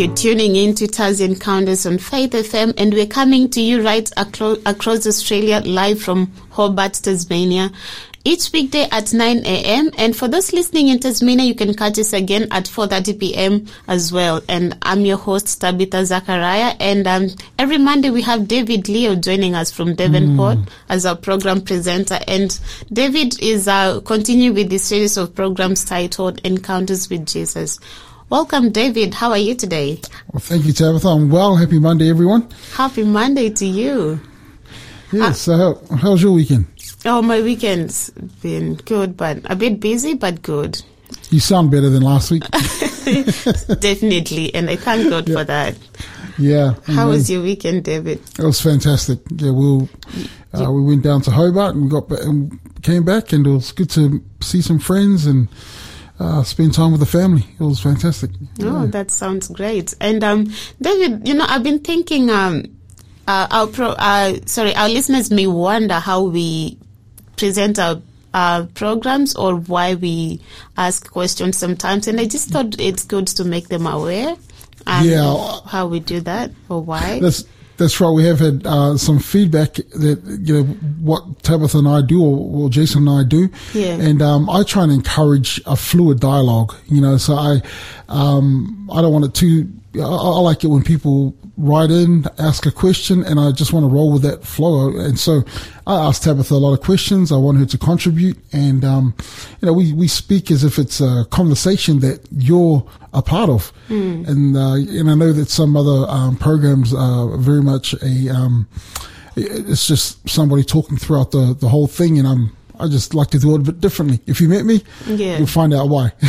You're tuning in to Taz Encounters on Faith FM, and we're coming to you right acro- across Australia live from Hobart, Tasmania. Each weekday at 9 a.m. And for those listening in Tasmania, you can catch us again at 4.30 p.m. as well. And I'm your host, Tabitha Zachariah. And um, every Monday we have David Leo joining us from Devonport mm. as our program presenter. And David is uh, continuing with the series of programs titled Encounters with Jesus. Welcome, David. How are you today? Well, thank you, Tabitha. I'm well. Happy Monday, everyone. Happy Monday to you. Yes. Uh, so, how, how's your weekend? Oh, my weekend's been good, but a bit busy, but good. You sound better than last week. Definitely, and I thank God yeah. for that. Yeah. How was your weekend, David? It was fantastic. Yeah, we uh, we went down to Hobart and got back and came back, and it was good to see some friends and uh, spend time with the family. It was fantastic. Oh, that sounds great. And um, David, you know, I've been thinking. Um, uh, our pro, uh, sorry, our listeners may wonder how we present our uh, programs or why we ask questions sometimes. And I just thought it's good to make them aware. yeah. How we do that or why. That's, that's right. We have had uh, some feedback that you know what Tabitha and I do, or, or Jason and I do, yeah. and um, I try and encourage a fluid dialogue. You know, so I um, I don't want it too. I, I like it when people write in, ask a question, and I just want to roll with that flow. And so I asked Tabitha a lot of questions. I want her to contribute, and um, you know, we we speak as if it's a conversation that you're a part of. Mm. And uh, and I know that some other um, programs are very much a um, it's just somebody talking throughout the the whole thing, and I'm I just like to do it a bit differently. If you met me, yeah. you'll find out why.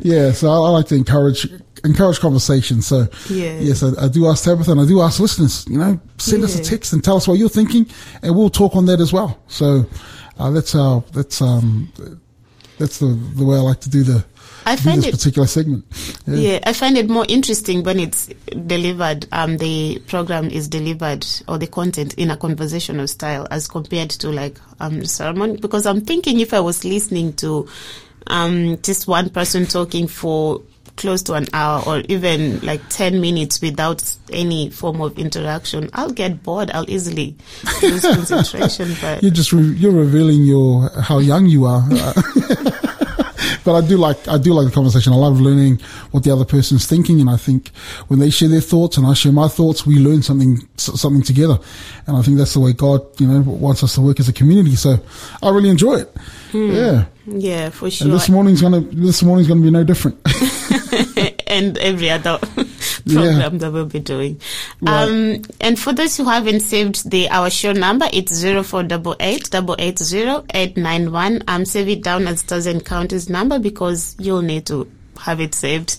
yeah, so I, like to encourage encourage conversation. So yeah. yes, I, I, do ask Tabitha and I do ask listeners. You know, send yeah. us a text and tell us what you're thinking, and we'll talk on that as well. So uh, that's how that's um that's the the way I like to do the I find this it, particular segment. Yeah. yeah. I find it more interesting when it's delivered. Um, the program is delivered or the content in a conversational style as compared to like um sermon. Because I'm thinking if I was listening to um just one person talking for close to an hour or even like 10 minutes without any form of interaction, I'll get bored. I'll easily lose concentration. But you're just, re- you're revealing your, how young you are. but I do like I do like the conversation. I love learning what the other person's thinking, and I think when they share their thoughts and I share my thoughts, we learn something something together. And I think that's the way God, you know, wants us to work as a community. So I really enjoy it. Hmm. Yeah, yeah, for sure. And this morning's gonna this morning's gonna be no different. and every other program yeah. that we'll be doing. Right. Um, and for those who haven't saved the our show number, it's zero four double eight double eight zero eight nine one. Um, save it down as doesn't count Encounters number because you'll need to have it saved.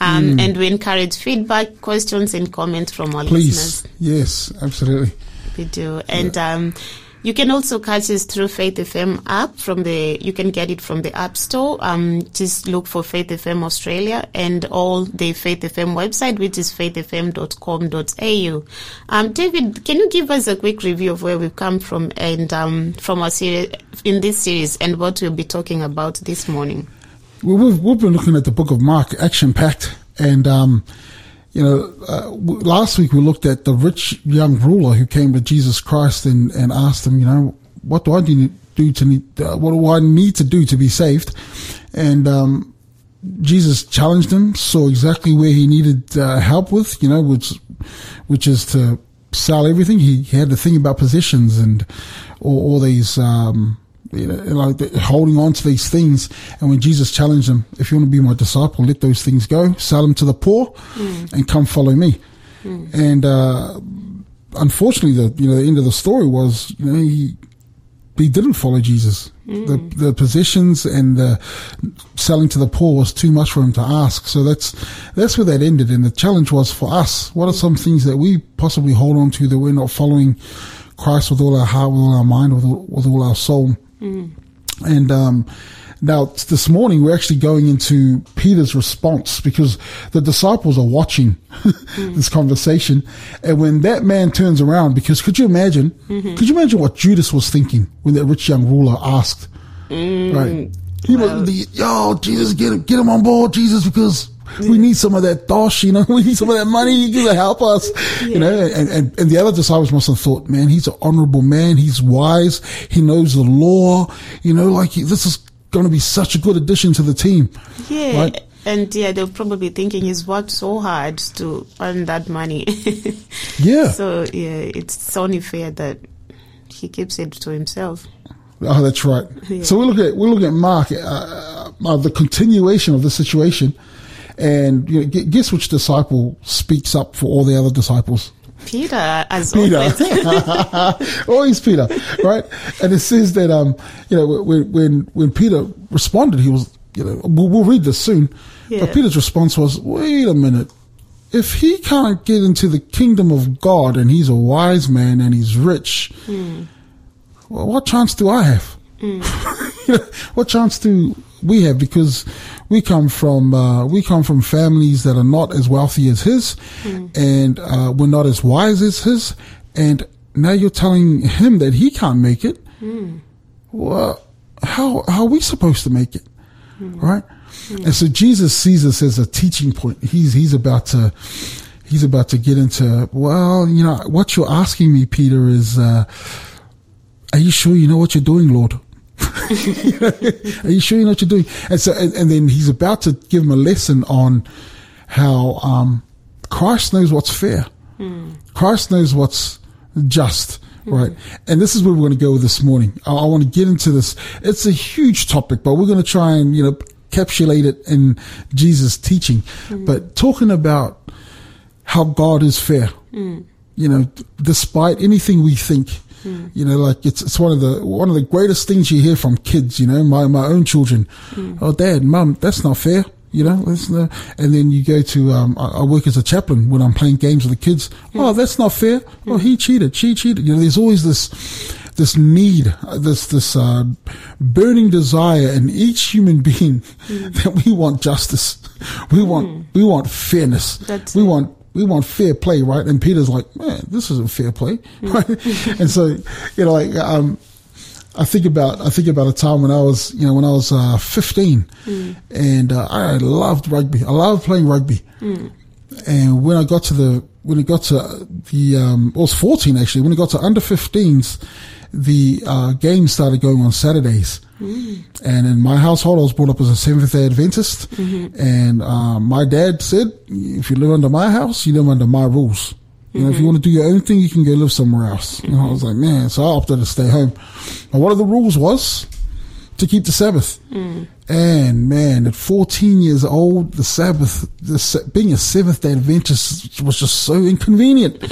Um, mm. and we encourage feedback, questions, and comments from our Please. listeners. Yes, absolutely. We do. And, yeah. um, you can also catch us through Faith FM app from the, you can get it from the App Store. Um, just look for Faith FM Australia and all the Faith FM website, which is faithfm.com.au. Um, David, can you give us a quick review of where we've come from and, um, from our series, in this series and what we'll be talking about this morning? Well, we've, we've been looking at the book of Mark, action packed, and, um, you know, uh, last week we looked at the rich young ruler who came to Jesus Christ and, and asked him, you know, what do I do to need, uh, what do I need to do to be saved? And, um, Jesus challenged him, saw exactly where he needed uh, help with, you know, which, which is to sell everything. He, he had to think about possessions and all, all these, um, you know, like holding on to these things. And when Jesus challenged them, if you want to be my disciple, let those things go, sell them to the poor mm. and come follow me. Mm. And, uh, unfortunately, the, you know, the end of the story was, you know, he, he didn't follow Jesus. Mm. The, the possessions and the selling to the poor was too much for him to ask. So that's, that's where that ended. And the challenge was for us, what are some things that we possibly hold on to that we're not following Christ with all our heart, with all our mind, with all, with all our soul? Mm. And um, now this morning we're actually going into Peter's response because the disciples are watching mm. this conversation, and when that man turns around, because could you imagine? Mm-hmm. Could you imagine what Judas was thinking when that rich young ruler asked? Mm. Right. He well, was, yo, Jesus, get him, get him on board, Jesus, because We need some of that dosh, you know, we need some of that money. You gotta help us, you know, and, and, and the other disciples must have thought, man, he's an honorable man. He's wise. He knows the law, you know, like he, this is going to be such a good addition to the team. Yeah. Right? And yeah, they're probably thinking he's worked so hard to earn that money. Yeah. So yeah, it's only fair that he keeps it to himself. Oh, that's right. Yeah. So we look at we look at Mark, uh, uh, the continuation of the situation, and you know, guess which disciple speaks up for all the other disciples? Peter, as Peter, always. always Peter, right? And it says that um, you know, when when when Peter responded, he was, you know, we'll, we'll read this soon, Yeah. but Peter's response was, "Wait a minute." If he can't get into the kingdom of God and he's a wise man and he's rich, well, what chance do I have? Know, what chance do we have? Because we come from uh, we come from families that are not as wealthy as his, and uh, we're not as wise as his. And now you're telling him that he can't make it. Well, how how are we supposed to make it? Right? And so Jesus sees us as a teaching point. He's he's about to he's about to get into well, you know, what you're asking me, Peter, is uh, are you sure you know what you're doing, Lord? Are you sure you know what you're doing? And so, and, and then he's about to give him a lesson on how um, Christ knows what's fair. Hmm. Christ knows what's just, right? Hmm. And this is where we're going to go this morning. I, I want to get into this. It's a huge topic, but we're going to try and you know encapsulate it in Jesus' teaching. Hmm. But talking about how God is fair, you know, d- despite anything we think. You know, like it's it's one of the one of the greatest things you hear from kids. You know, my my own children. Oh, dad, mum, that's not fair. You know, that's no. And then you go to um, I, I work as a chaplain when I'm playing games with the kids. Oh, that's not fair. Oh, he cheated. She cheated. You know, there's always this this need, uh, this this uh, burning desire in each human being that we want justice. We want we want fairness. That's we it. want we want fair play, right? And Peter's like, man, this isn't fair play, right? and so, you know, like, um, I think about I think about a time when I was you know when I was uh, 15 and uh, I loved rugby. I loved playing rugby. And when I got to the when it got to the um, I was 14 actually. When it got to under 15s, the uh, games started going on Saturdays. And in my household, I was brought up as a Seventh Day Adventist, and um, my dad said, "If you live under my house, you live under my rules." You know, if you want to do your own thing, you can go live somewhere else. You know, I was like, man, so I opted to stay home. And one of the rules was to keep the Sabbath. And man, at 14 years old, the Sabbath, the, being a Seventh day Adventist was just so inconvenient.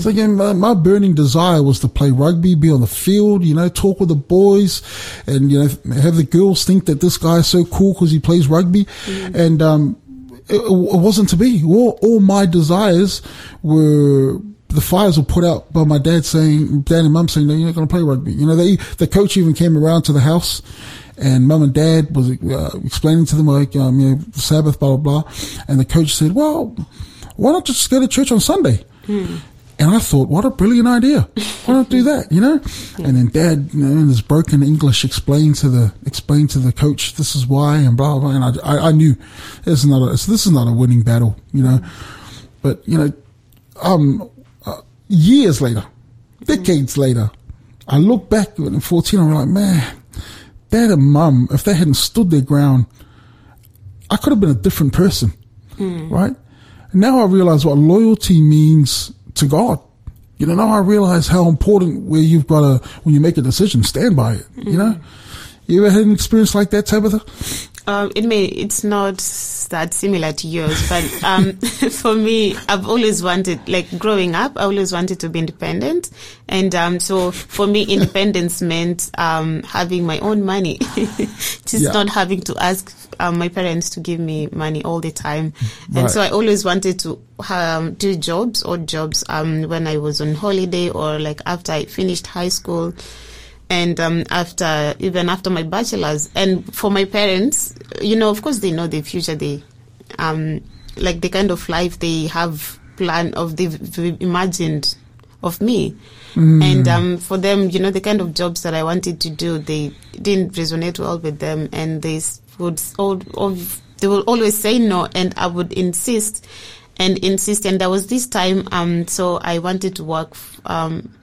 So again, my, my burning desire was to play rugby, be on the field, you know, talk with the boys and, you know, have the girls think that this guy is so cool because he plays rugby. And, um, it, it wasn't to be. All, all my desires were the fires were put out by my dad saying, dad and mum saying, no, you're not going to play rugby. You know, they, the coach even came around to the house and mum and dad was uh, explaining to them like, um, you know, Sabbath, blah, blah, blah. And the coach said, well, why not just go to church on Sunday? And I thought, what a brilliant idea. Why not do that, you know? And then dad, you know, in his broken English explained to the, explained to the coach, this is why and blah, blah. And I, I, I knew this is not a, this is not a winning battle, you know? But, you know, um, years later, decades later, I look back when I'm 14, I'm like, man, dad and mum, if they hadn't stood their ground, I could have been a different person, hmm. right? And now I realize what loyalty means to God. You know, now I realize how important where you've got to, when you make a decision, stand by it, you hmm. know? You ever had an experience like that, Tabitha? Um, it may it's not that similar to yours, but um, for me, I've always wanted, like growing up, I always wanted to be independent, and um, so for me, independence meant um, having my own money, just Yeah. not having to ask um, my parents to give me money all the time, and Right. so I always wanted to um, do jobs, odd jobs, um, when I was on holiday or like after I finished high school and um, after even after my bachelor's. And for my parents you know of course they know the future. They um like the kind of life they have planned of they've, imagined of me. And um for them you know the kind of jobs that i wanted to do they didn't resonate well with them. And they would all, all they will always say no, and I would insist and insist. And there was this time, um, so I wanted to work, um,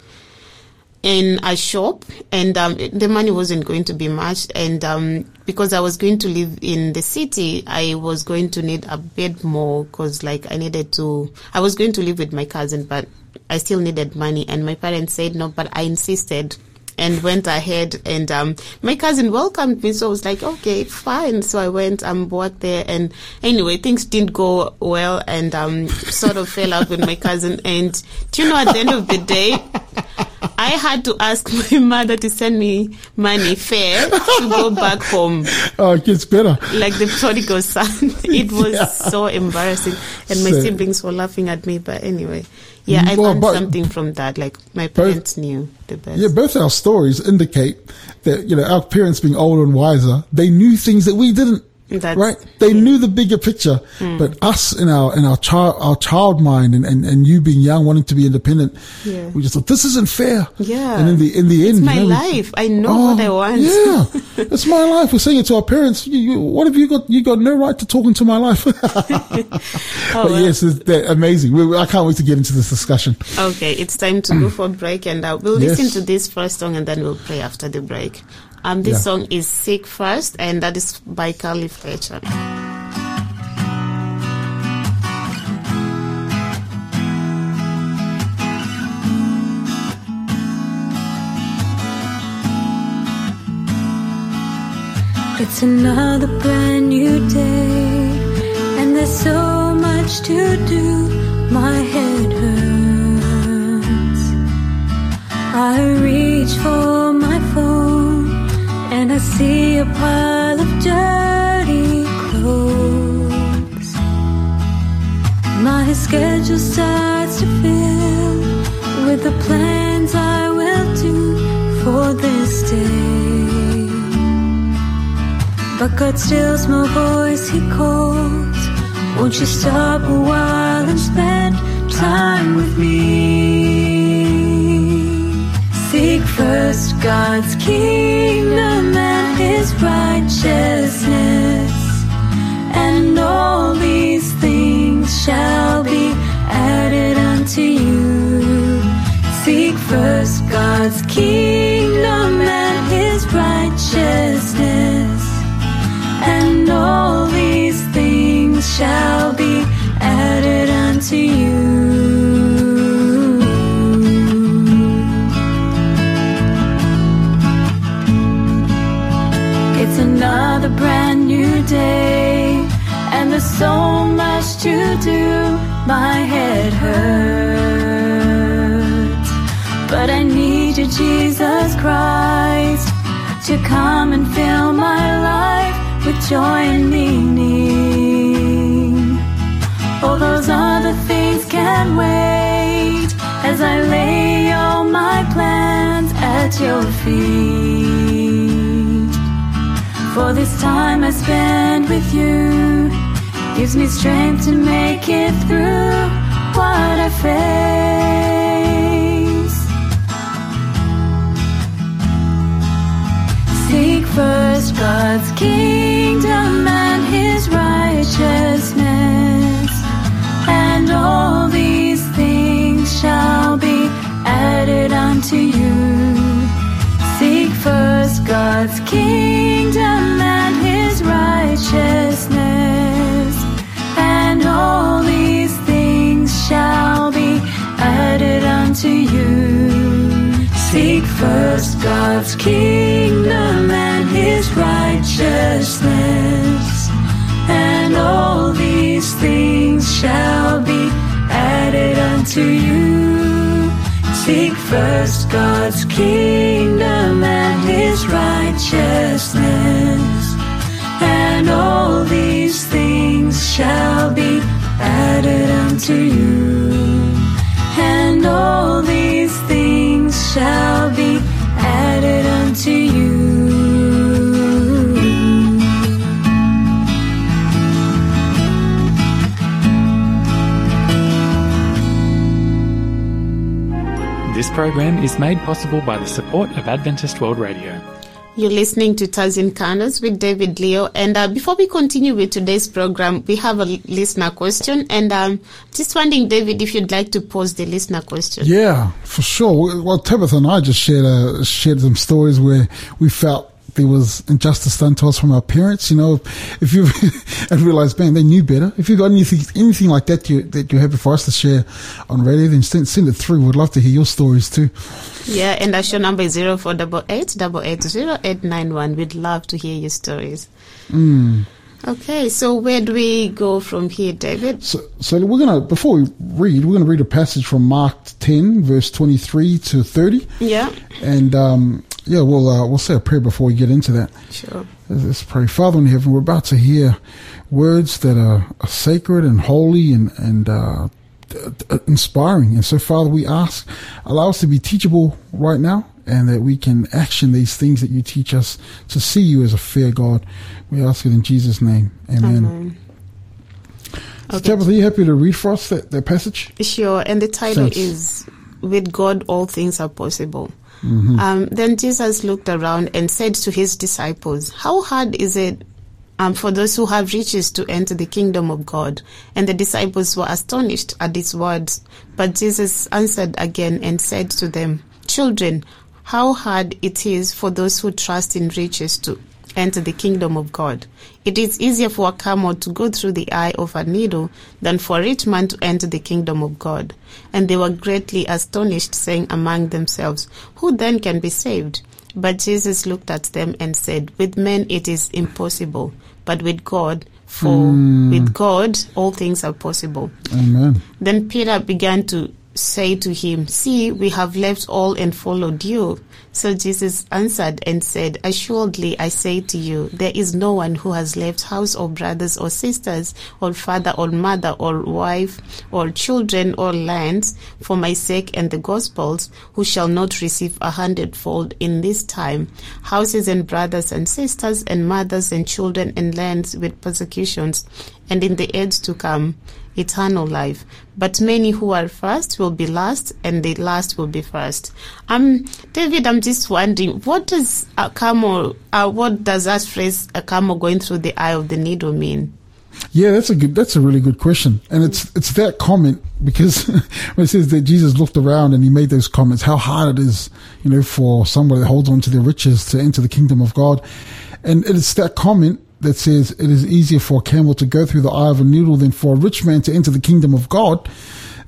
in a shop and um, the money wasn't going to be much and um, because I was going to live in the city I was going to need a bit more because like I needed to I was going to live with my cousin but I still needed money and my parents said no but I insisted and went ahead and um, my cousin welcomed me so I was like okay fine. So I went and um, worked there and anyway things didn't go well and um, sort of fell out with my cousin and do you know at the end of the day I had to ask my mother to send me money fare to go back home. Oh, it gets better. Like the prodigal son. It was yeah. so embarrassing. And my so, siblings were laughing at me. But anyway, yeah, I well, learned something from that. Like my parents both, knew the best. Yeah, both our stories indicate that, you know, our parents being older and wiser, they knew things that we didn't. That's, right? They knew the bigger picture, mm. but us in our in our child our child mind and, and, and you being young, wanting to be independent, yeah. we just thought this isn't fair. Yeah. And in the in the it's end, my you know, life. I know oh, what I want. Yeah, it's my life. We're saying it to our parents. You, you, what have you got? You got no right to talk into my life. oh, but well. yes, it's amazing. We, I can't wait to get into this discussion. Okay, it's time to go for a break, and uh, we'll yes. listen to this first song, and then we'll pray after the break. Um, this yeah. song is Seek First, and that is by Carly Fletcher. It's another brand new day, and there's so much to do. My head hurts. I reach for my and I see a pile of dirty clothes. My schedule starts to fill with the plans I will do for this day. But God stills my voice, He calls. Won't you stop a while and spend time with me? Seek first God's kingdom and his righteousness, and all these things shall be added unto you. Seek first God's kingdom and his righteousness, and all these things shall be added unto you. So much to do. My head hurts, but I need you, Jesus Christ, to come and fill my life with joy and meaning. All those other things can wait as I lay all my plans at your feet. For this time I spend with you gives me strength to make it through what I face. Seek first God's kingdom and his righteousness, and all these things shall be added unto you. Seek first God's kingdom Kingdom and his righteousness, and all these things shall be added unto you. Seek first God's kingdom and his righteousness, and all these things shall be added unto you. And all these things shall be program is made possible by the support of Adventist World Radio. You're listening to Taz Encounters with David Leo. And uh, before we continue with today's program, we have a listener question. And um, just wondering, David, if you'd like to pose the listener question. Yeah, for sure. Well, Tabitha and I just shared uh, shared some stories where we felt there was injustice done to us from our parents. You know, if you and realized, man, they knew better. If you've got anything anything like that you that you're happy for us to share on radio, then send, send it through. We'd love to hear your stories too. Yeah, and our show number is zero four double eight double eight zero eight nine one. We'd love to hear your stories. Mm. Okay, so where do we go from here, David? So, so we're gonna before we read, we're gonna read a passage from Mark ten, verse twenty three to thirty. Yeah. And um, yeah, we'll uh, we'll say a prayer before we get into that. Sure. Let's pray. Father in heaven, we're about to hear words that are, are sacred and holy and and uh, inspiring. And so, Father, we ask, allow us to be teachable right now and that we can action these things that you teach us to see you as a fair God. We ask it in Jesus' name. Amen. Amen. So, Okay. Tabitha, are you happy to read for us that, that passage? Sure, and the title is With God All Things Are Possible. Mm-hmm. Um, then Jesus looked around and said to his disciples, How hard is it um, for those who have riches to enter the kingdom of God? And the disciples were astonished at his words. But Jesus answered again and said to them, Children, how hard it is for those who trust in riches to enter the kingdom of God. It is easier for a camel to go through the eye of a needle than for a rich man to enter the kingdom of God. And they were greatly astonished, saying among themselves, Who then can be saved? But Jesus looked at them and said, With men it is impossible, but with God, for hmm. with God all things are possible. Amen. Then Peter began to say to him, See, we have left all and followed you. So Jesus answered and said, Assuredly I say to you, there is no one who has left house or brothers or sisters or father or mother or wife or children or lands for my sake and the gospel's who shall not receive a hundredfold in this time, houses and brothers and sisters and mothers and children and lands with persecutions, and in the age to come eternal life. But many who are first will be last, and the last will be first. Um, David, I'm just wondering, what does a camel, uh, what does that phrase, a camel going through the eye of the needle mean? Yeah, that's a good. That's a really good question, and it's it's that comment because when it says that Jesus looked around and he made those comments, how hard it is, you know, for somebody that holds on to their riches to enter the kingdom of God, and it's that comment that says it is easier for a camel to go through the eye of a needle than for a rich man to enter the kingdom of God.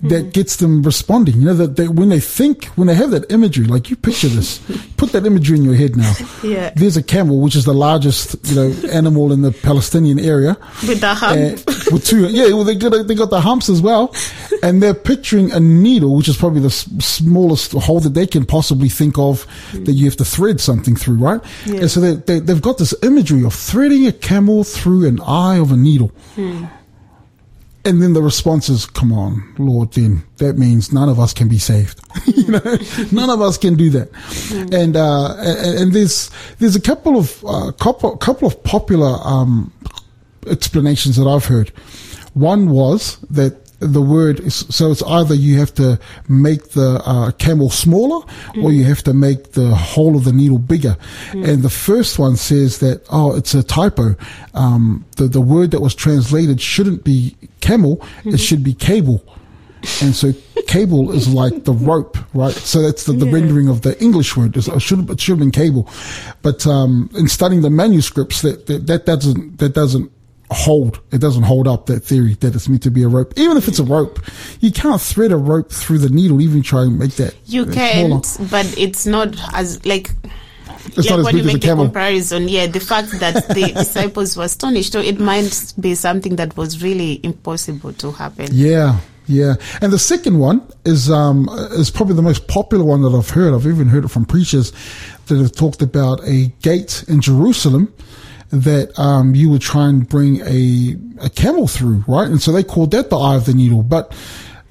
That gets them responding. You know that they, when they think, when they have that imagery, like you picture this, put that imagery in your head now. Yeah. There's a camel, which is the largest, you know, animal in the Palestinian area. With the hump. With two, yeah, well, they got they got the humps as well, and they're picturing a needle, which is probably the s- smallest hole that they can possibly think of mm. that you have to thread something through, right? Yeah. And so they, they they've got this imagery of threading a camel through an eye of a needle. Hmm. And then the response is, "Come on, Lord. Then that means none of us can be saved. you know, none of us can do that." And uh, and, and there's there's a couple of uh, couple couple of popular um, explanations that I've heard. One was that the word is, so it's either you have to make the uh, camel smaller or you have to make the hole of the needle bigger. And the first one says that, oh, it's a typo. Um, the, the word that was translated shouldn't be camel, it should be cable. And so cable is like the rope, right? So that's the, the Yeah. rendering of the English word. It should have, it should have been cable. But, um, in studying the manuscripts, that, that, that doesn't, that doesn't hold. It doesn't hold up that theory that it's meant to be a rope. Even if it's a rope, you can't thread a rope through the needle, even try and make that. You can't, but it's not as like It's like when you big as a make the camel. comparison, yeah, the fact that the disciples were astonished, so it might be something that was really impossible to happen. Yeah, yeah. And the second one is um is probably the most popular one that I've heard. I've even heard it from preachers that have talked about a gate in Jerusalem that um you would try and bring a a camel through, right? And so they called that the eye of the needle, but.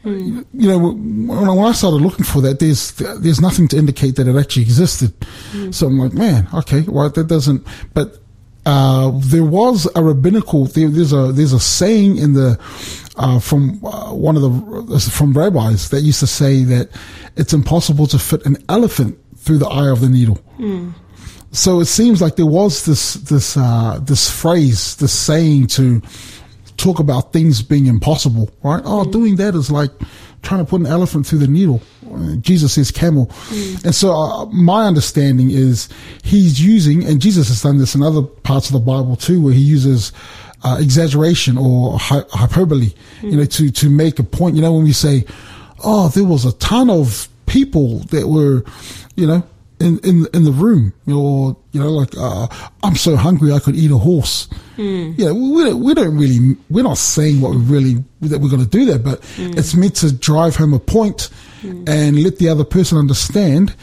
You know, when I, when I started looking for that, there's there's nothing to indicate that it actually existed. So I'm like, man, okay, well that doesn't. But uh, there was a rabbinical there, there's a there's a saying in the uh, from uh, one of the from rabbis that used to say that it's impossible to fit an elephant through the eye of the needle so it seems like there was this this uh, this phrase, this saying to talk about things being impossible, right? Oh, doing that is like trying to put an elephant through the needle. Jesus says camel. And so uh, my understanding is he's using, and Jesus has done this in other parts of the Bible too, where he uses uh, exaggeration or hy- hyperbole, you know, to, to make a point. You know, when we say, oh, there was a ton of people that were, you know, in, in, in the room, or, you know, like, uh, I'm so hungry I could eat a horse. Hmm. Yeah, we, we don't, we don't really, we're not saying what we really, that we're going to do that, but hmm. it's meant to drive home a point hmm. and let the other person understand,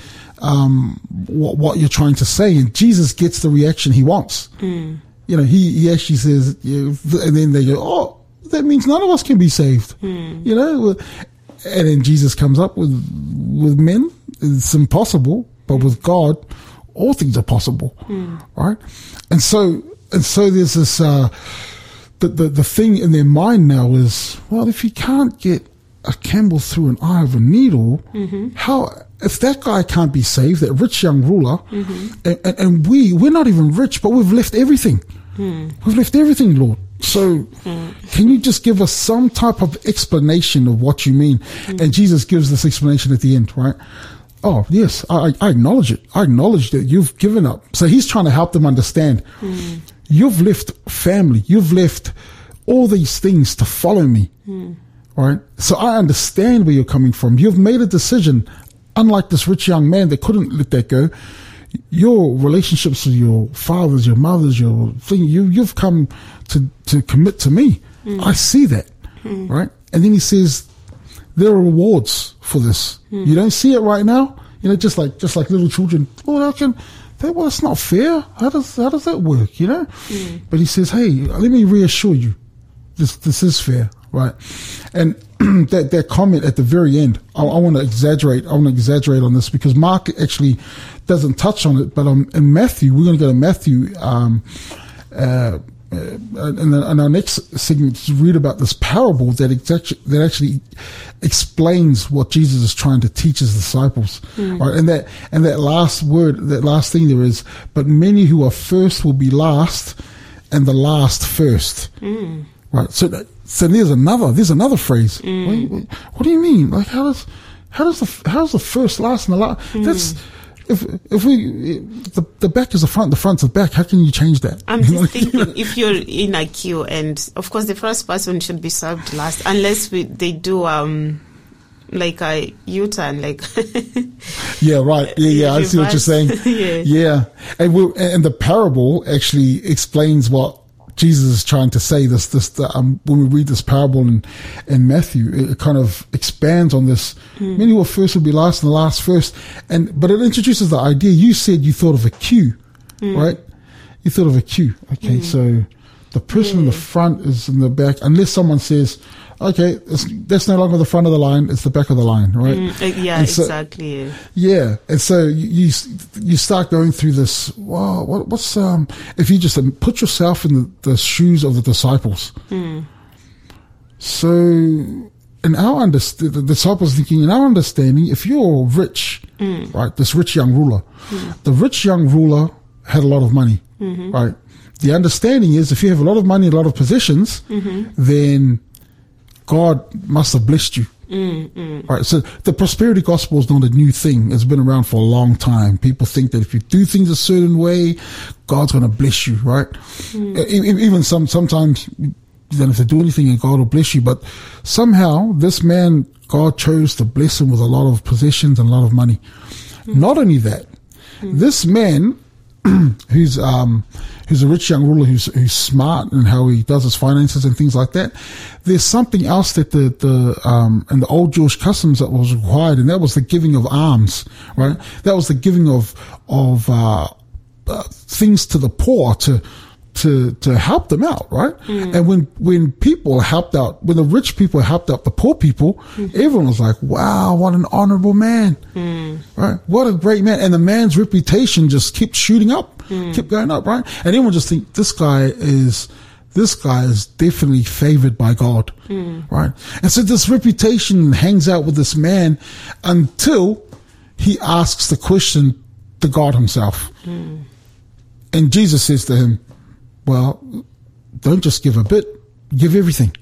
um, what, what you're trying to say. And Jesus gets the reaction he wants. You know, he, he actually says, you know, and then they go, oh, that means none of us can be saved. You know, and then Jesus comes up with, with men. It's impossible, but with God, all things are possible. Hmm. Right. And so, and so there's this, uh, the, the, the thing in their mind now is, well, if you can't get a camel through an eye of a needle, mm-hmm. how, if that guy can't be saved, that rich young ruler, mm-hmm. and, and, and we, we're not even rich, but we've left everything. Hmm. We've left everything, Lord. So, hmm. can you just give us some type of explanation of what you mean? And Jesus gives this explanation at the end, right? Oh, yes, I, I acknowledge it. I acknowledge that you've given up. So he's trying to help them understand. Hmm. You've left family. You've left all these things to follow me. Hmm. Right? So I understand where you're coming from. You've made a decision, unlike this rich young man that couldn't let that go. Your relationships with your fathers, your mothers, your thing, you, you've come to, to commit to me. Hmm. I see that. Right? And then he says, there are rewards for this. You don't see it right now. You know, just like just like little children. Well, how can that? Well, it's not fair. How does how does that work? You know. But he says, hey, let me reassure you, this this is fair, right? And that that comment at the very end, I, I want to exaggerate. I want to exaggerate on this because Mark actually doesn't touch on it, but um, in Matthew, we're going to go to Matthew. Um, uh, uh, the, in our next segment, to read about this parable that exact, that actually explains what Jesus is trying to teach his disciples. Hmm. Right? And that and that last word, that last thing there is, but many who are first will be last, and the last first. Hmm. Right. So that, so there's another there's another phrase. Hmm. Wait, wait, what do you mean? Like how does how does the how's the first last and the last? That's if if we the the back is the front, the front's the back. How can you change that? I'm You know? just thinking if you're in a queue, and of course the first person should be served last, unless we, they do um like a U-turn, like Yeah, right. Yeah, yeah. I see what you're saying. Yeah. yeah. And we and the parable actually explains what Jesus is trying to say. This, this, the, um, when we read this parable in, in Matthew, it, it kind of expands on this. Hmm. Many will first will be last and the last first. And, but it introduces the idea. You said you thought of a queue, hmm. right? You thought of a queue. Okay. Hmm. So the person in the front is in the back, unless someone says, okay, that's no longer the front of the line. It's the back of the line, right? Mm, yeah, so- exactly. yeah. and so you you, start going through this. Wow, what, what's um? If you just um, put yourself in the, the shoes of the disciples. So, in our understand, the disciples thinking in our understanding, if you're rich, right, this rich young ruler, the rich young ruler had a lot of money, right. The understanding is if you have a lot of money, a lot of possessions, then God must have blessed you. Mm, mm. Right. So the prosperity gospel is not a new thing. It's been around for a long time. People think that if you do things a certain way, God's going to bless you. Right. Mm. E- Even some, sometimes don't have to do anything and God will bless you. But somehow this man, God chose to bless him with a lot of possessions and a lot of money. Not only that, this man who's um who's a rich young ruler who's who's smart and how he does his finances and things like that. There's something else that the the um in the old Jewish customs that was required, and that was the giving of alms, right? That was the giving of of uh, uh things to the poor to to to help them out, right? Mm. And when when people helped out, when the rich people helped out the poor people, mm-hmm. everyone was like, "Wow, what an honorable man!" Mm. Right? What a great man! And the man's reputation just kept shooting up, mm. kept going up, right? And everyone just think this guy is this guy is definitely favored by God, right? And so this reputation hangs out with this man until he asks the question to God Himself. And Jesus says to him, well, don't just give a bit, give everything.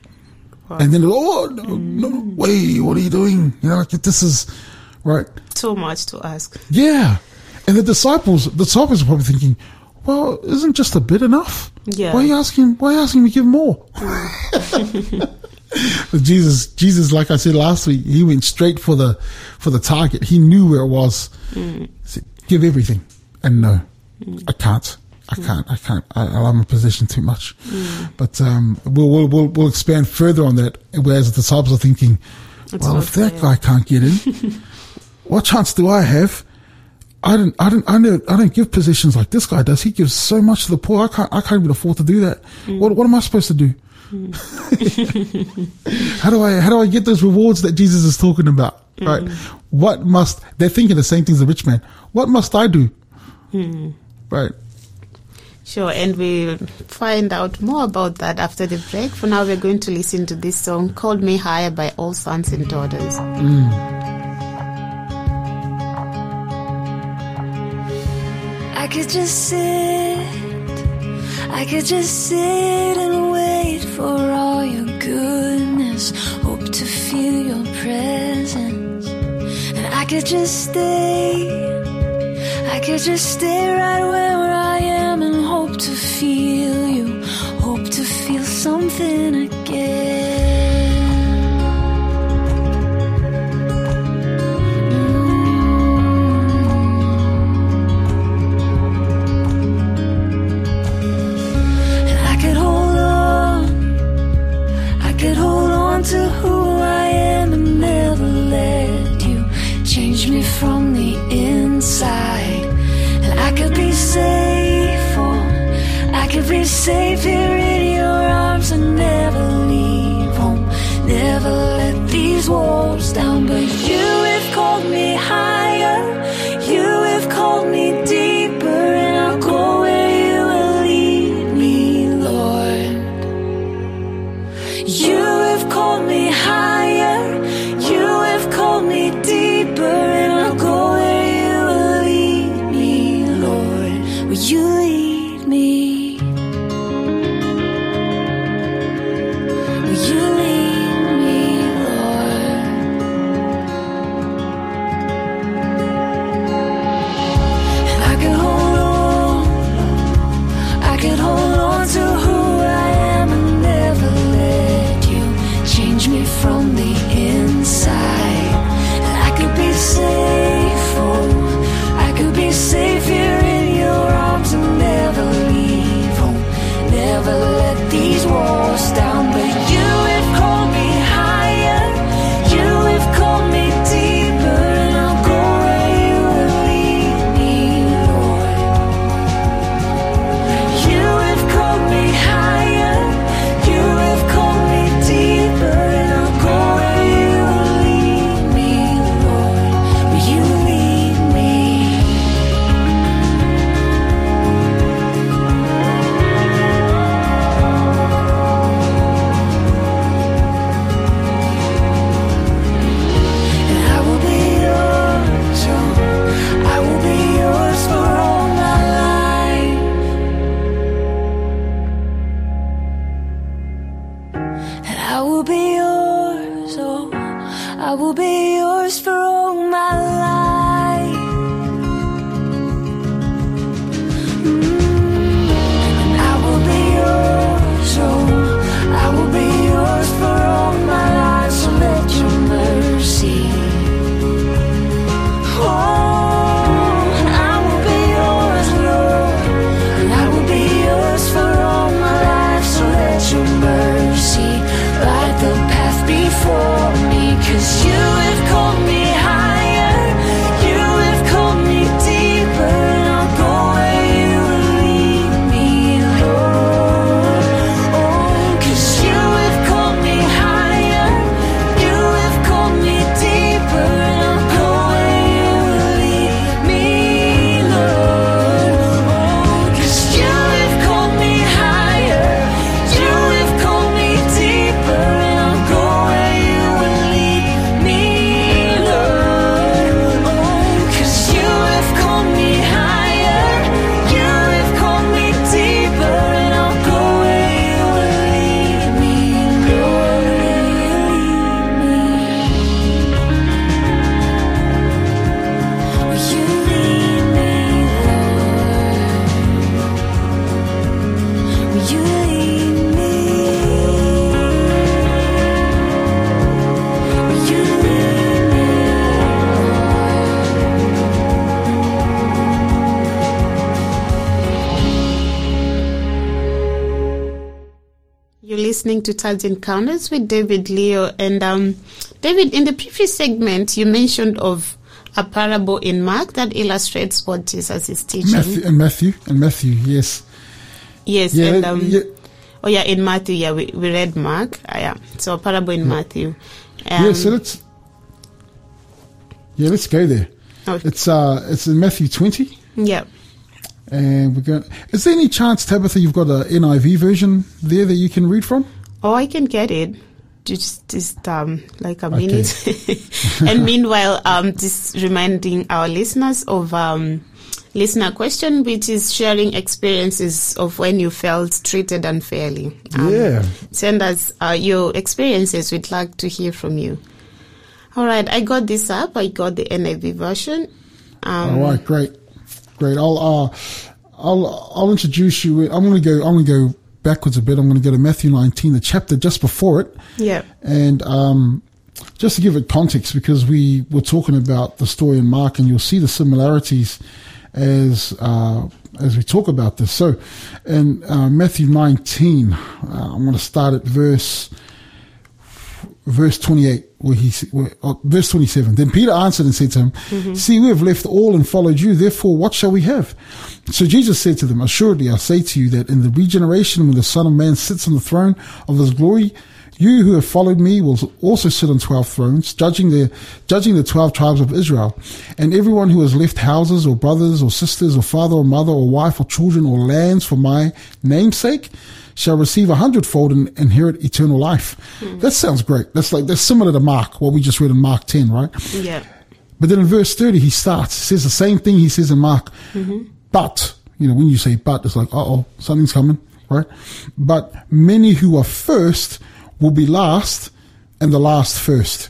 And then, oh, no, no, mm. wait, what are you doing? You know, like this is, right? Too much to ask. Yeah. And the disciples, the disciples are probably thinking, well, isn't just a bit enough? Yeah. Why are you asking, why are you asking me to give more? But mm. Jesus, Jesus, like I said last week, he went straight for the, for the target. He knew where it was. Mm. He said, give everything. And no, I can't. I can't. I can't. I, I'm in position too much. But um, we'll, we'll we'll we'll expand further on that. Whereas the disciples are thinking, well, if that guy can't get in, what chance do I have? I don't. I don't. I don't. I don't give positions like this guy does. He gives so much to the poor. I can't. I can't even afford to do that. What What am I supposed to do? how do I? How do I get those rewards that Jesus is talking about? Right. What must? They're thinking the same thing as the rich man. What must I do? Right. Sure, and we'll find out more about that after the break. For now, we're going to listen to this song called Me Higher by All Sons and Daughters. I could just sit, I could just sit and wait for all your goodness. Hope to feel your presence. And I could just stay, I could just stay right where I am hope to feel you. Hope to feel something again. Listening to Touch Encounters with David Leo. And um, David, in the previous segment, you mentioned of a parable in Mark that illustrates what Jesus is teaching. Matthew and Matthew and Matthew, yes. Yes, Yeah, and um, yeah. oh yeah, in Matthew, yeah, we, we read Mark. Uh, yeah, so a parable in Matthew. Um, yeah, so let's Yeah, let's go there. Okay. It's uh it's in Matthew twenty. yeah. And we're going is there any chance, Tabitha, you've got a NIV version there that you can read from? Oh, I can get it. Just, just um, like a Okay. minute. and meanwhile, um, just reminding our listeners of um, listener question, which is sharing experiences of when you felt treated unfairly. Um, Yeah. Send us uh, your experiences. We'd like to hear from you. All right, I got this up. I got the NIV version. Um, All right, great, great. I'll uh, I'll I'll introduce you. I'm going to go. I'm going to go backwards a bit. I'm going to go to Matthew 19, the chapter just before it, Yeah. and um, just to give it context, because we were talking about the story in Mark, and you'll see the similarities as uh, as we talk about this. So, in uh, Matthew 19, uh, I'm going to start at verse verse 28, where he, where, oh, verse 27. Then Peter answered and said to him, mm-hmm. See, we have left all and followed you. Therefore, what shall we have? So Jesus said to them, Assuredly, I say to you that in the regeneration, when the Son of Man sits on the throne of his glory, you who have followed me will also sit on twelve thrones, judging the judging the twelve tribes of Israel. And everyone who has left houses or brothers or sisters or father or mother or wife or children or lands for my namesake shall receive a hundredfold and inherit eternal life. That sounds great. That's like that's similar to Mark, what we just read in Mark ten, right? Yeah. But then in verse 30, he starts, he says the same thing he says in Mark. But, you know, when you say but, it's like, uh oh, something's coming, right? But many who are first will be last and the last first.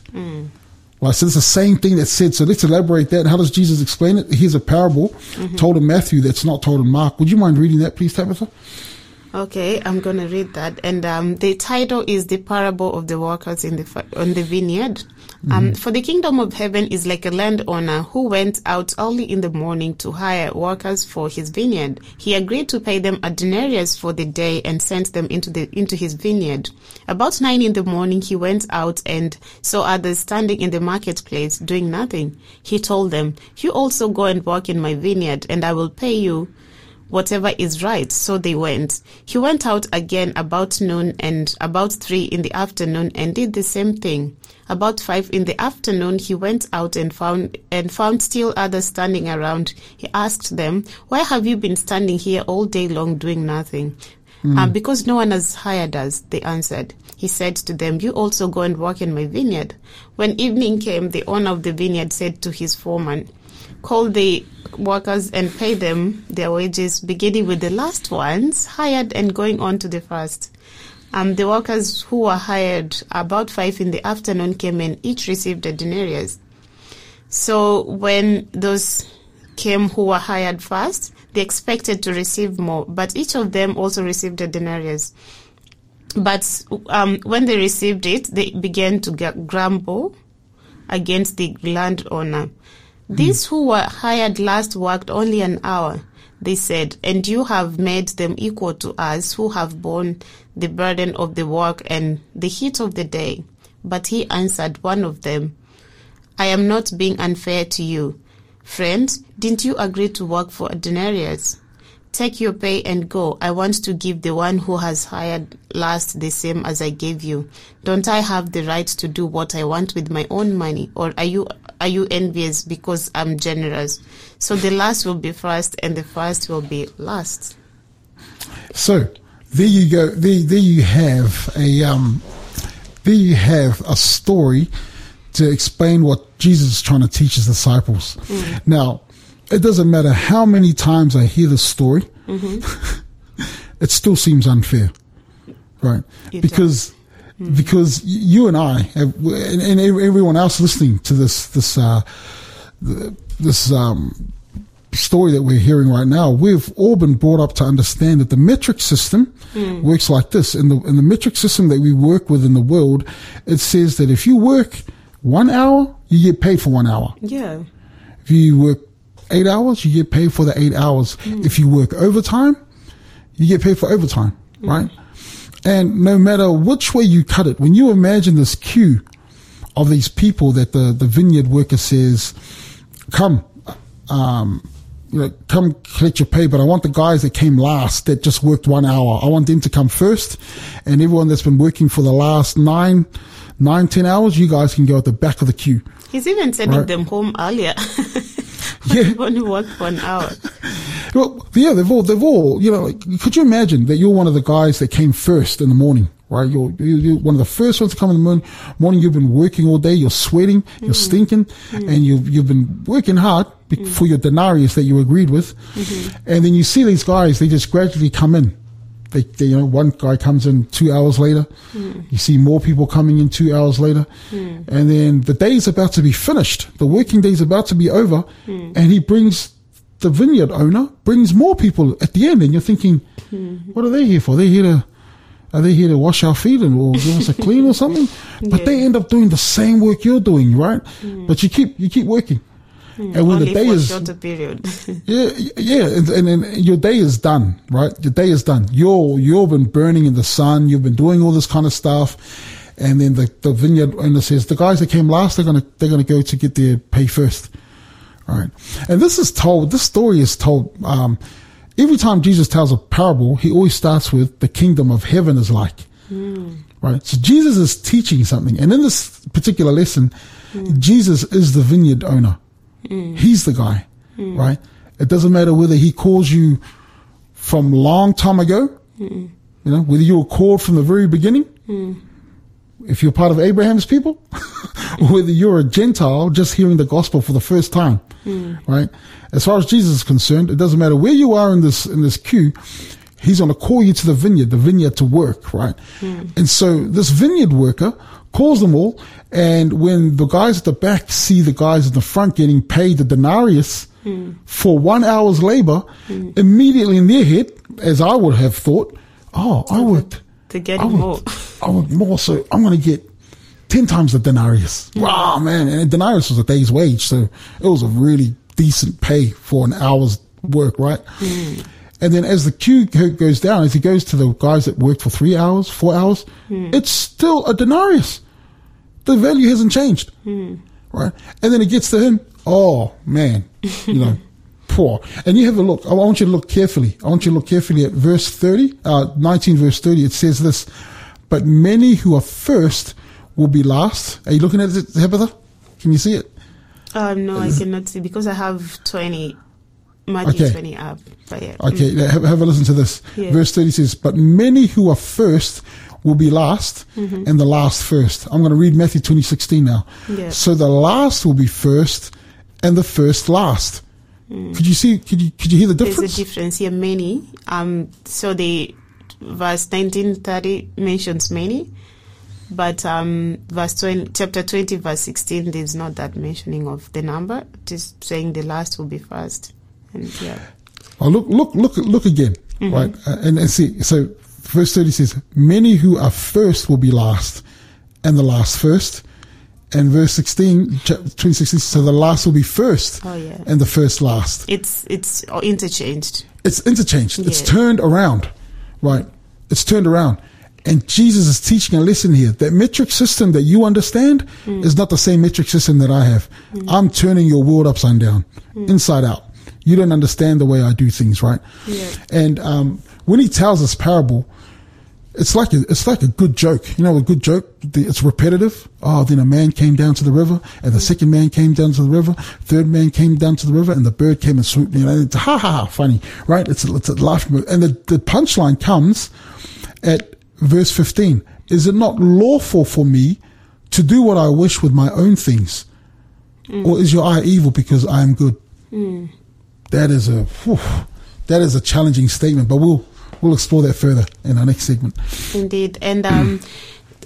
Right, so it's the same thing that's said. So let's elaborate that. How does Jesus explain it? Here's a parable told in Matthew that's not told in Mark. Would you mind reading that, please, Tabitha? Okay, I'm going to read that. And um, the title is The Parable of the Workers in the on the Vineyard. Um, for the kingdom of heaven is like a landowner who went out early in the morning to hire workers for his vineyard. He agreed to pay them a denarius for the day and sent them into the into his vineyard. About nine in the morning, he went out and saw others standing in the marketplace doing nothing. He told them, "You also go and work in my vineyard, and I will pay you." Whatever is right. So they went. He went out again about noon and about three in the afternoon and did the same thing. About five in the afternoon, he went out and found and found still others standing around. He asked them, "Why have you been standing here all day long doing nothing?" "Um, because no one has hired us, they answered. He said to them, You also go and work in my vineyard. When evening came, the owner of the vineyard said to his foreman, Call the workers and pay them their wages, beginning with the last ones hired and going on to the first. Um, the workers who were hired about five in the afternoon came and each received a denarius. So when those came who were hired first, they expected to receive more, but each of them also received a denarius. But um, when they received it, they began to grumble against the landowner. These who were hired last worked only an hour, they said, and you have made them equal to us who have borne the burden of the work and the heat of the day. But he answered one of them, I am not being unfair to you. Friend, didn't you agree to work for a denarius? Take your pay and go. I want to give the one who has hired last the same as I gave you. Don't I have the right to do what I want with my own money? Or are you are you envious because I'm generous? So the last will be first and the first will be last. So there you go. There, there you have a um, there you have a story to explain what Jesus is trying to teach his disciples. Now, it doesn't matter how many times I hear this story, it still seems unfair, right? It because because you and I have, and, and everyone else listening to this this uh, this um, story that we're hearing right now, we've all been brought up to understand that the metric system works like this. In the in the metric system that we work with in the world, it says that if you work one hour, you get paid for one hour. Yeah. If you work eight hours, you get paid for the eight hours. If you work overtime, you get paid for overtime, right? And no matter which way you cut it, when you imagine this queue of these people that the, the vineyard worker says, come, um, you know, come collect your pay, but I want the guys that came last that just worked one hour. I want them to come first. And everyone that's been working for the last nine, nine, ten hours, you guys can go at the back of the queue. He's even sending Right. them home earlier. Yeah. They've only worked for an hour. Well, yeah, they've all, they've all, you know, like, could you imagine that you're one of the guys that came first in the morning, right? You're, you're one of the first ones to come in the morning. Morning, you've been working all day, you're sweating, you're mm. stinking, mm. and you've, you've been working hard be- mm. for your denarius that you agreed with. Mm-hmm. And then you see these guys, they just gradually come in. They, they, you know, one guy comes in two hours later. Hmm. You see more people coming in two hours later. Hmm. And then the day is about to be finished. The working day is about to be over. Hmm. And he brings the vineyard owner brings more people at the end, and you're thinking, what are they here for? They're here to, are they here to wash our feet and or give us a clean or something? But they end up doing the same work you're doing, right? But you keep you keep working, Hmm. and when the day is shorter period. yeah, yeah, and, and, and your day is done, right? Your day is done. You're you've been burning in the sun. You've been doing all this kind of stuff, and then the, the vineyard owner says the guys that came last they're gonna they're gonna go to get their pay first, all right? And this is told. This story is told. Um, every time Jesus tells a parable, he always starts with the kingdom of heaven is like. Hmm. Right. So Jesus is teaching something. And in this particular lesson, hmm. Jesus is the vineyard owner. Mm. He's the guy. Mm. Right. It doesn't matter whether he calls you from long time ago, mm. you know, whether you were called from the very beginning, if you're part of Abraham's people, or whether you're a Gentile just hearing the gospel for the first time, right? As far as Jesus is concerned, it doesn't matter where you are in this in this queue. He's going to call you to the vineyard, the vineyard to work, right? And so this vineyard worker calls them all, and when the guys at the back see the guys at the front getting paid the denarius for one hour's labor, immediately in their head, as I would have thought, oh, I worked to get I would, more. I would more so. I'm going to get ten times the denarius. Wow, man! And a denarius was a day's wage, so it was a really decent pay for an hour's work, right? Mm. And then as the queue goes down, as he goes to the guys that worked for three hours, four hours, it's still a denarius. The value hasn't changed, right? And then it gets to him. Oh man, you know. Poor. And you have a look. I want you to look carefully. I want you to look carefully at verse 30, uh, 19 verse 30. It says this, but many who are first will be last. Are you looking at it, Tabitha? Can you see it? Um, no, I cannot see because I have 20, Matthew Okay. 20 up. But yeah. Okay, have, have a listen to this. Yeah. Verse 30 says, but many who are first will be last and the last first. I'm going to read Matthew 20, 16 now. Yeah. So the last will be first and the first last. Could you see, could you, could you hear the There's difference? a difference here, many. Um, so the verse 1930 mentions many, but um, verse 20, chapter 20, verse 16, there's not that mentioning of the number. Is saying the last will be first. And yeah. Oh, look, look, look, look again, mm-hmm. right? Uh, and, and see, so verse 30 says, many who are first will be last and the last first. And verse 16, chapter 2016, so the last will be first Oh, yeah. and the first last. It's, it's interchanged. It's interchanged. It's turned around, right? It's turned around. And Jesus is teaching a lesson here. That metric system that you understand mm. is not the same metric system that I have. Mm. I'm turning your world upside down, mm. inside out. You don't understand the way I do things, right? Yeah. And um, when he tells this parable, it's like a, it's like a good joke. You know, a good joke. It's repetitive. Oh, then a man came down to the river, and the second man came down to the river. Third man came down to the river, and the bird came and swooped. You know, it's ha ha ha, funny, right? It's a, it's a laughing. And the the punchline comes at verse fifteen. Is it not lawful for me to do what I wish with my own things, or is your eye evil because I am good? That is a whew, that is a challenging statement, but we'll we'll explore that further in our next segment. Indeed. And um,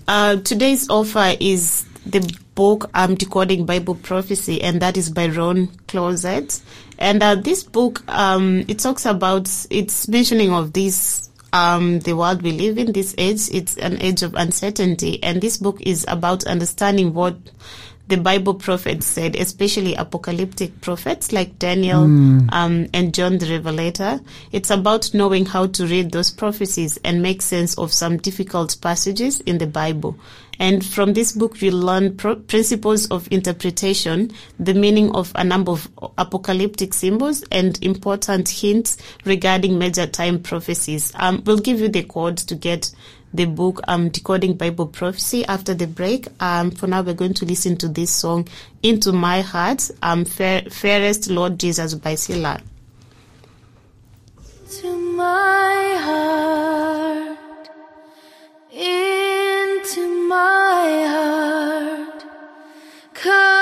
uh, today's offer is the book um, Decoding Bible Prophecy, and that is by Ron Clouzet. And uh, this book, um, it talks about, it's mentioning of this, um, the world we live in, this age. It's an age of uncertainty. And this book is about understanding what the Bible prophets said, especially apocalyptic prophets like Daniel um, and John the Revelator. It's about knowing how to read those prophecies and make sense of some difficult passages in the Bible. And from this book, you learn pro- principles of interpretation, the meaning of a number of apocalyptic symbols, and important hints regarding major time prophecies. Um, we'll give you the code to get the book um, Decoding Bible Prophecy after the break. Um, for now, we're going to listen to this song, Into My Heart, um, Fair, Fairest Lord Jesus by Sila. to my heart, into my heart, come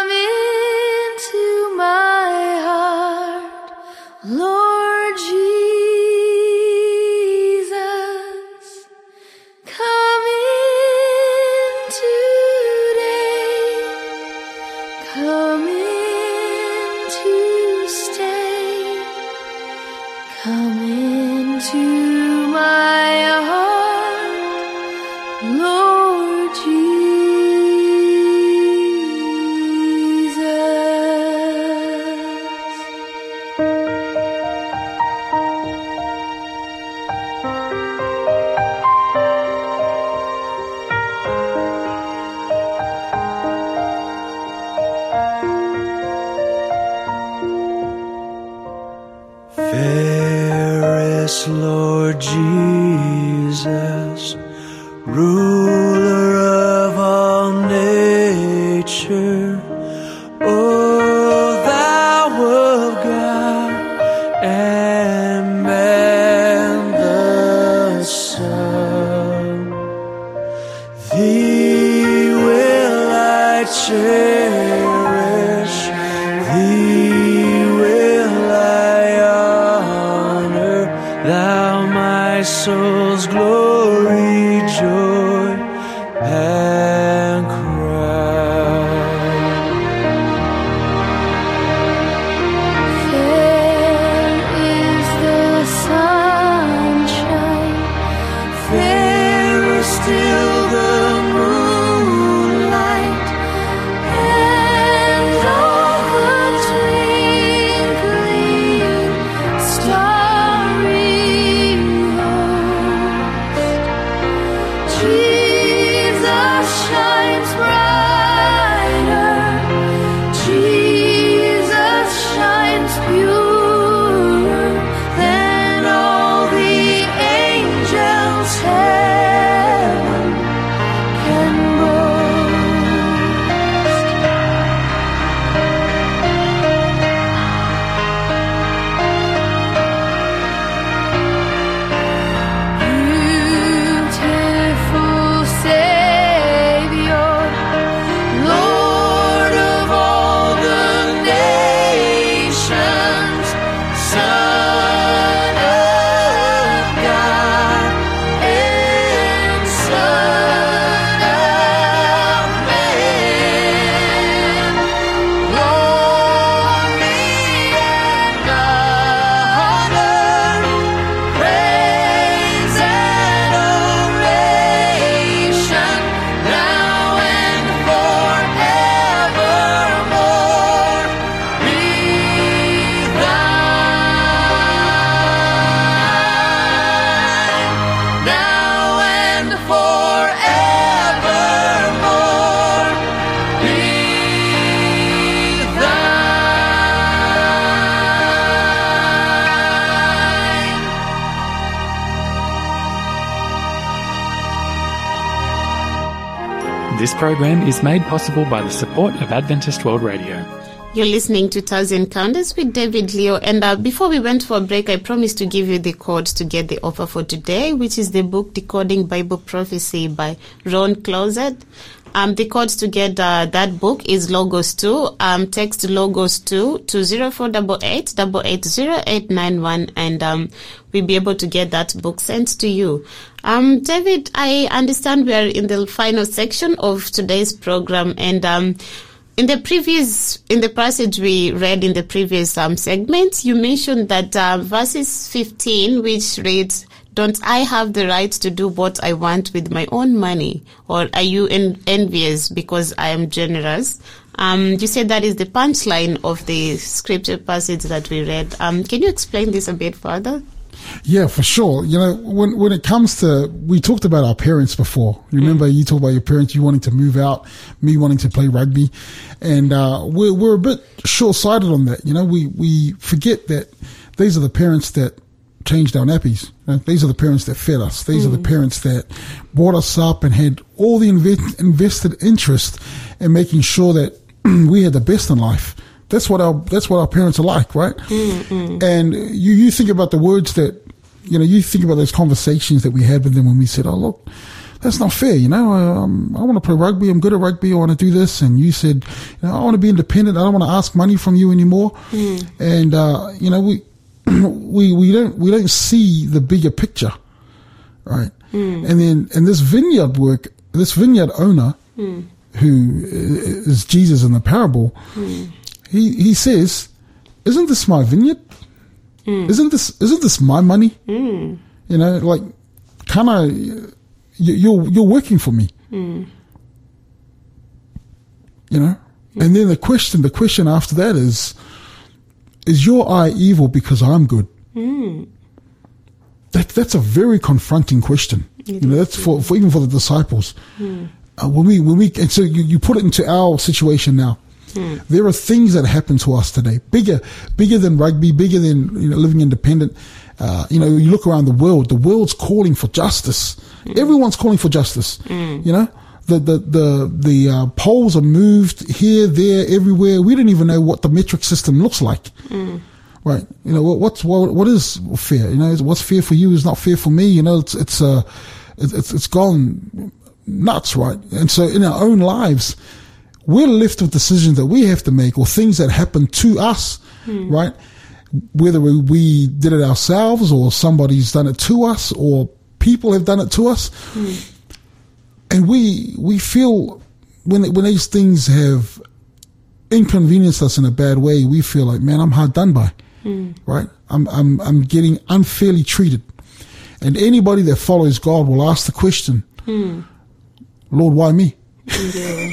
This program is made possible by the support of Adventist World Radio. You're listening to Thousand Encounters with David Leo. And uh, before we went for a break, I promised to give you the code to get the offer for today, which is the book Decoding Bible Prophecy by Ron Clouzet. Um, the code to get uh, that book is Logos2. Um, text Logos2 to 0488 880891 and um, we'll be able to get that book sent to you. Um, David, I understand we are in the final section of today's program and um, in the previous, in the passage we read in the previous um, segment, you mentioned that uh, verses 15, which reads, don't I have the right to do what I want with my own money? Or are you en- envious because I am generous? Um, you said that is the punchline of the scripture passage that we read. Um, can you explain this a bit further? Yeah, for sure. You know, when when it comes to, we talked about our parents before. Remember, you talked about your parents, you wanting to move out, me wanting to play rugby, and uh, we're we're a bit short sighted on that. You know, we we forget that these are the parents that changed our nappies. You know, these are the parents that fed us. These are the parents that brought us up and had all the inve- invested interest in making sure that we had the best in life. That's what our that's what our parents are like, right? And you you think about the words that you know you think about those conversations that we had with them when we said, "Oh look, that's not fair," you know. Um, I want to play rugby. I'm good at rugby. I want to do this, and you said, you know, "I want to be independent. I don't want to ask money from you anymore." And uh, you know we we we don't we don't see the bigger picture, right? Hmm. And then and this vineyard work, this vineyard owner, hmm. who is Jesus in the parable, hmm. he he says, "Isn't this my vineyard? Isn't this isn't this my money? You know, like, can I? you- You're you're working for me. You know, and then the question the question after that is, is your eye evil because I'm good? That that's a very confronting question. You know, that's for, for even for the disciples. Uh, when we when we and so you, you put it into our situation now. There are things that happen to us today, bigger bigger than rugby, bigger than you know living independent. Uh, you know, you look around the world. The world's calling for justice. Everyone's calling for justice. You know, the the the the uh, polls are moved here, there, everywhere. We don't even know what the metric system looks like. Right. You know, what, what's, what, what is fair? You know, what's fair for you is not fair for me. You know, it's, it's, uh, it's, it's- gone nuts, right? And so in our own lives, we're left with decisions that we have to make or things that happen to us, right? Whether we, we did it ourselves or somebody's done it to us or people have done it to us. And we, we feel when, when these things have inconvenienced us in a bad way, we feel like, man, I'm hard done by, hmm. right? I'm, I'm, I'm getting unfairly treated. And anybody that follows God will ask the question, hmm. Lord, why me? You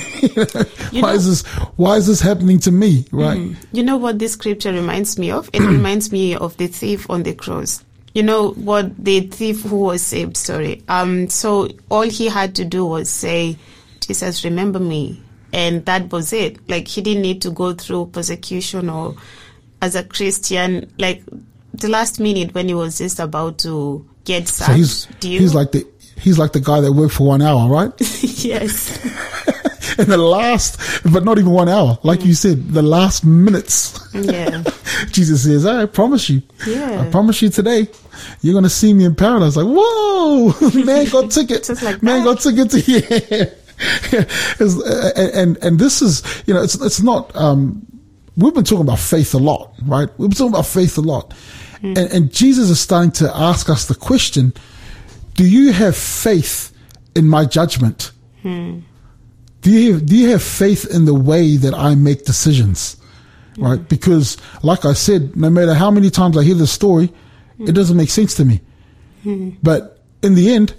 why know- is this, why is this happening to me? Right? Hmm. You know what this scripture reminds me of? It reminds me of the thief on the cross. You know what the thief who was saved, sorry. Um so all he had to do was say, Jesus, remember me. And that was it. Like he didn't need to go through persecution or as a Christian, like the last minute when he was just about to get So he's, he's like the, he's like the guy that worked for one hour, right? yes. In the last, but not even one hour. Like you said, the last minutes. Yeah. Jesus says, I promise you. Yeah. I promise you today, you're going to see me in paradise. Like, whoa, man got ticket. Like man got ticket to, yeah. Uh, and, and this is, you know, it's, it's not, um, we've been talking about faith a lot, right? We've been talking about faith a lot. Hmm. And, and Jesus is starting to ask us the question, do you have faith in my judgment? Hmm. Do you have, do you have faith in the way that I make decisions? Right? Because like I said, no matter how many times I hear this story, it doesn't make sense to me. But in the end,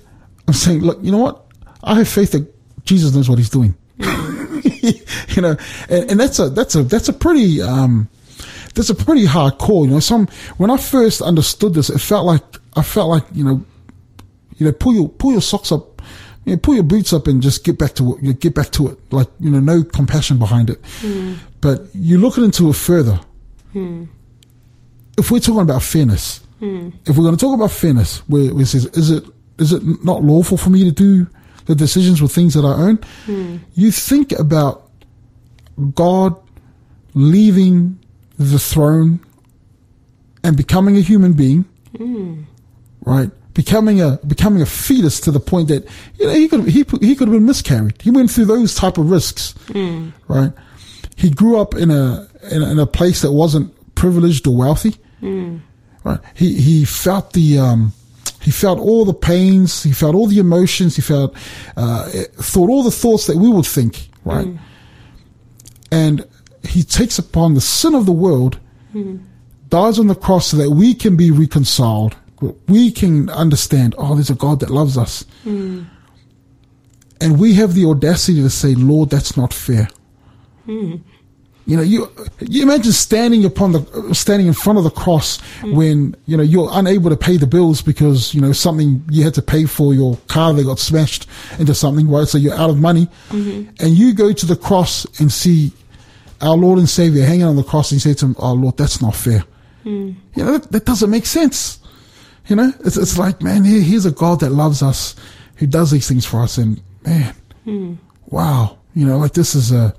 I'm saying, look, you know what? I have faith that Jesus knows what he's doing. you know, and, and that's a, that's a, that's a pretty, um, that's a pretty hard call. You know, some, when I first understood this, it felt like, I felt like, you know, you know, pull your, pull your socks up, you know, pull your boots up and just get back to it, you know, get back to it. Like, you know, no compassion behind it. But you look into it further. If we're talking about fairness, if we're going to talk about fairness, where, where it says, is it, is it not lawful for me to do the decisions with things that I own? You think about God leaving the throne and becoming a human being, right? Becoming a becoming a fetus to the point that you know he could he he could have been miscarried. He went through those type of risks, right? He grew up in a, in a in a place that wasn't privileged or wealthy, right? He he felt the um he felt all the pains, he felt all the emotions, he felt uh, eh, thought all the thoughts that we would think, right? Mm. and he takes upon the sin of the world, mm. dies on the cross so that we can be reconciled we can understand, oh, there's a God that loves us. Mm. And we have the audacity to say, Lord, that's not fair. You know, you you imagine standing upon the standing in front of the cross mm. when you know you're unable to pay the bills because you know something you had to pay for your car that got smashed into something, right? So you're out of money, mm-hmm. and you go to the cross and see our Lord and Savior hanging on the cross, and you say to him, "Oh Lord, that's not fair." Mm. You know, that, that doesn't make sense. You know, it's it's like man, here, here's a God that loves us, who does these things for us, and man, mm. wow, you know, like this is a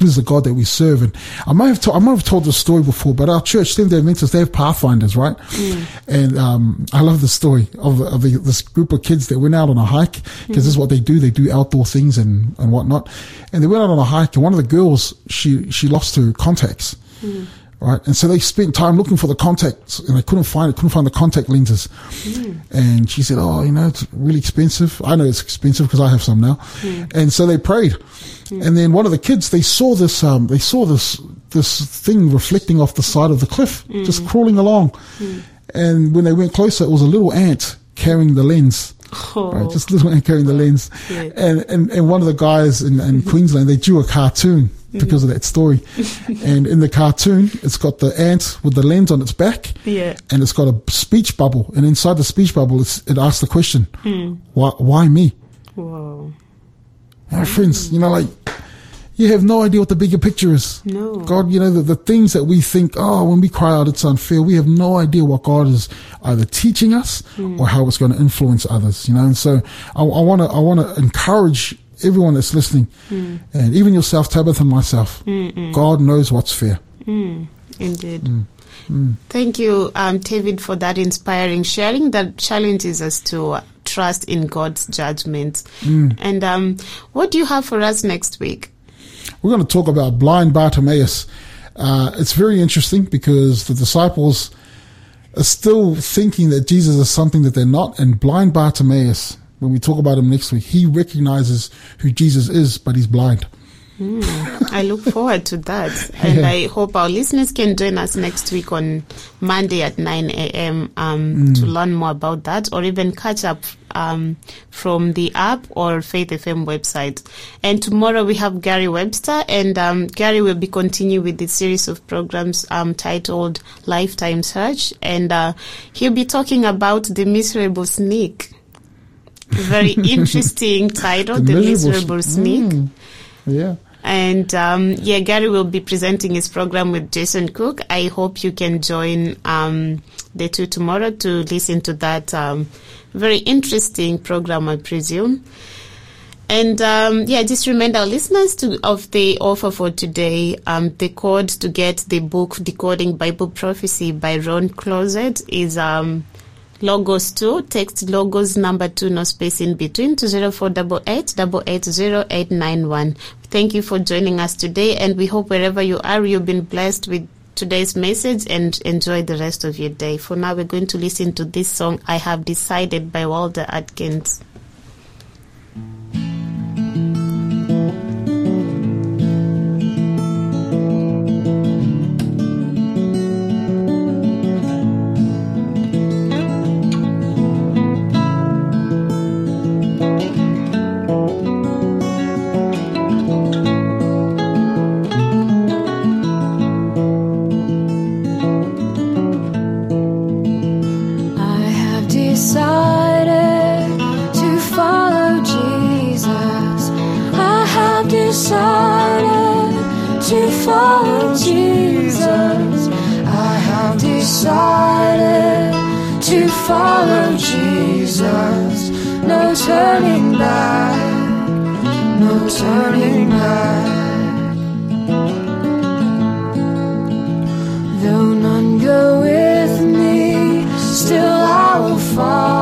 this is the God that we serve. And I might have, to, I might have told this story before, but our church, Seventh day Adventists, they have pathfinders, right? Mm. And, um, I love the story of, of the, this group of kids that went out on a hike because this is mm. what they do. They do outdoor things and, and whatnot. And they went out on a hike and one of the girls, she, she lost her contacts. Mm. Right. And so they spent time looking for the contacts and they couldn't find it, couldn't find the contact lenses. Hmm. And she said, Oh, you know, it's really expensive. I know it's expensive because I have some now. Hmm. And so they prayed. Hmm. And then one of the kids, they saw this, um, they saw this, this thing reflecting off the side of the cliff, just crawling along. And when they went closer, it was a little ant carrying the lens. Oh. Right, just a little ant carrying the lens. Yeah. And, and, and one of the guys in, in mm-hmm. Queensland, they drew a cartoon mm. because of that story. and in the cartoon, it's got the ant with the lens on its back. Yeah. And it's got a speech bubble. And inside the speech bubble, it's, it asks the question, hmm. why, why me? Whoa. Our friends, you know, like, you have no idea what the bigger picture is. No. God, you know, the, the things that we think, oh, when we cry out, it's unfair. We have no idea what God is either teaching us hmm. or how it's going to influence others, you know. And so I want to, I want to encourage everyone that's listening hmm. and even yourself, Tabitha and myself. Hmm, God knows what's fair. Indeed. Thank you, um, David, for that inspiring sharing that challenges us to trust in God's judgment. And um, what do you have for us next week? We're going to talk about blind Bartimaeus. Uh, it's very interesting because the disciples are still thinking that Jesus is something that they're not. And blind Bartimaeus, when we talk about him next week, he recognizes who Jesus is, but he's blind. I look forward to that. And I hope our listeners can join us next week on Monday at 9 a.m. Um, to learn more about that or even catch up um, from the app or Faith FM website. And tomorrow we have Gary Webster and um, Gary will be continuing with the series of programs um, titled Lifetime Search. And uh, he'll be talking about the miserable snake. Very interesting title, The, Miserable Miserable, Sn- Snake. Yeah. And um, yeah, Gary will be presenting his program with Jason Cook. I hope you can join um, the two tomorrow to listen to that um, very interesting program, I presume. And um, yeah, just remind our listeners to, of the offer for today. Um, the code to get the book Decoding Bible Prophecy by Ron Clouzet is um, Logos 2. Text Logos number 2, no space in between, to 0488 880891. Thank you for joining us today, and we hope wherever you are, you've been blessed with today's message and enjoy the rest of your day. For now, we're going to listen to this song, I Have Decided by Walter Atkins. Follow Jesus. No turning back. No turning back. Though none go with me, still I will follow.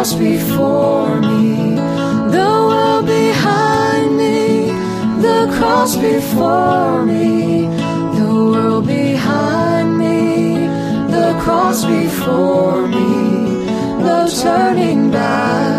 cross before me, the world behind me, the cross before me, the world behind me, the cross before me, no turning back.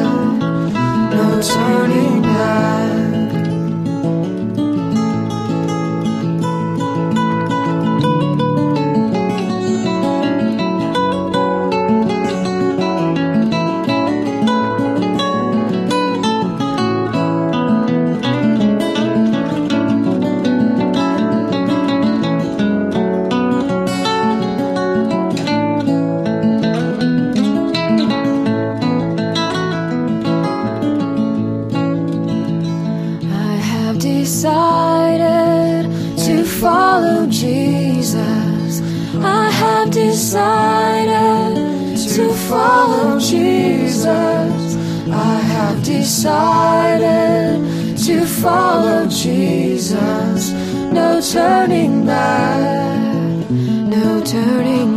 Decided to follow Jesus. No turning back, no turning.